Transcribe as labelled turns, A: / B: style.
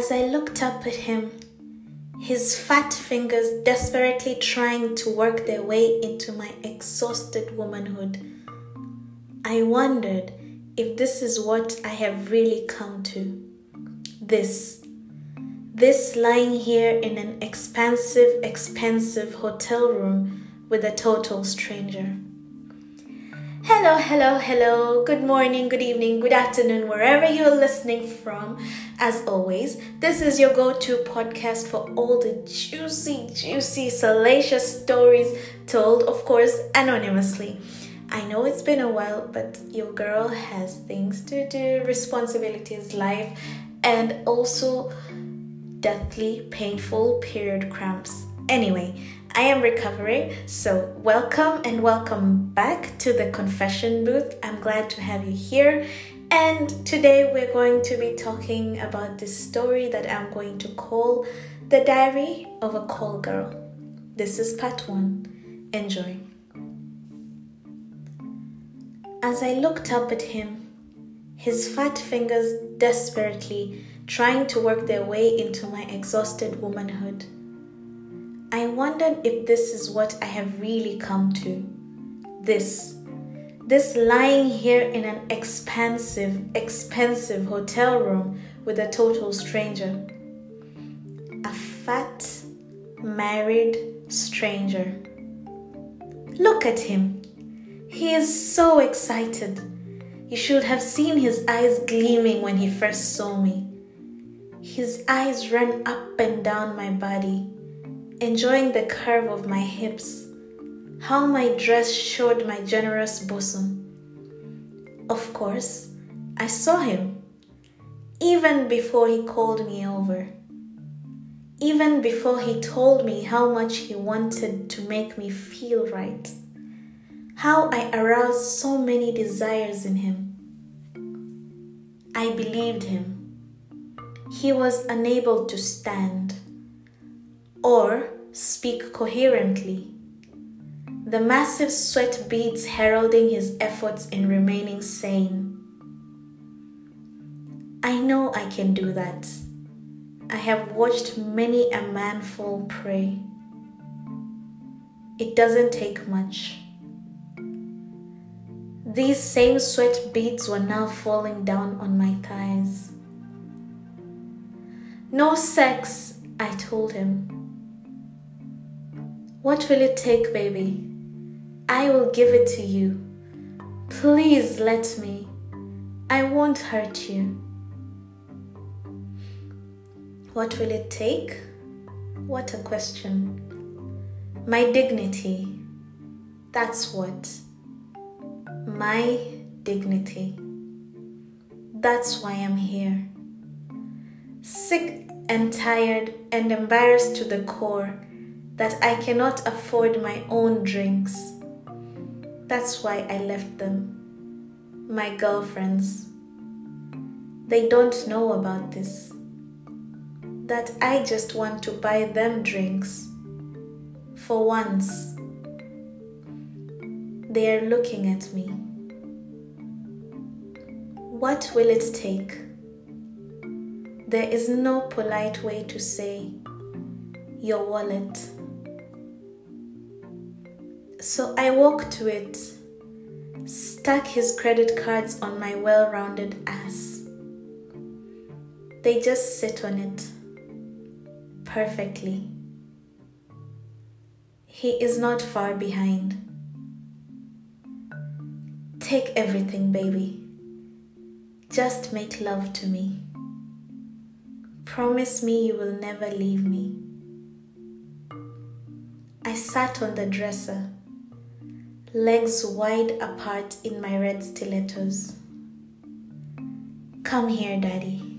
A: As I looked up at him, his fat fingers desperately trying to work their way into my exhausted womanhood, I wondered if this is what I have really come to. This. This lying here in an expansive, expensive hotel room with a total stranger. Hello, hello, hello. Good morning, good evening, good afternoon, wherever you're listening from. As always, this is your go to podcast for all the juicy, juicy, salacious stories told, of course, anonymously. I know it's been a while, but your girl has things to do, responsibilities, life, and also deathly painful period cramps. Anyway, I am recovering, so welcome and welcome back to the confession booth. I'm glad to have you here. And today we're going to be talking about this story that I'm going to call The Diary of a Call Girl. This is part one. Enjoy. As I looked up at him, his fat fingers desperately trying to work their way into my exhausted womanhood. I wondered if this is what I have really come to. This. This lying here in an expansive, expensive hotel room with a total stranger. A fat, married stranger. Look at him. He is so excited. You should have seen his eyes gleaming when he first saw me. His eyes ran up and down my body enjoying the curve of my hips, how my dress showed my generous bosom. Of course, I saw him, even before he called me over, even before he told me how much he wanted to make me feel right, how I aroused so many desires in him. I believed him. He was unable to stand or speak coherently. The massive sweat beads heralding his efforts in remaining sane. I know I can do that. I have watched many a man fall prey. It doesn't take much. These same sweat beads were now falling down on my thighs. No sex, I told him. What will it take, baby? I will give it to you. Please let me. I won't hurt you. What will it take? What a question. My dignity. That's what. My dignity. That's why I'm here. Sick and tired and embarrassed to the core that I cannot afford my own drinks. That's why I left them. My girlfriends. They don't know about this. That I just want to buy them drinks. For once. They are looking at me. What will it take? There is no polite way to say, your wallet. So I walked to it, stuck his credit cards on my well rounded ass. They just sit on it perfectly. He is not far behind. Take everything, baby. Just make love to me. Promise me you will never leave me. I sat on the dresser legs wide apart in my red stilettos. Come here, Daddy.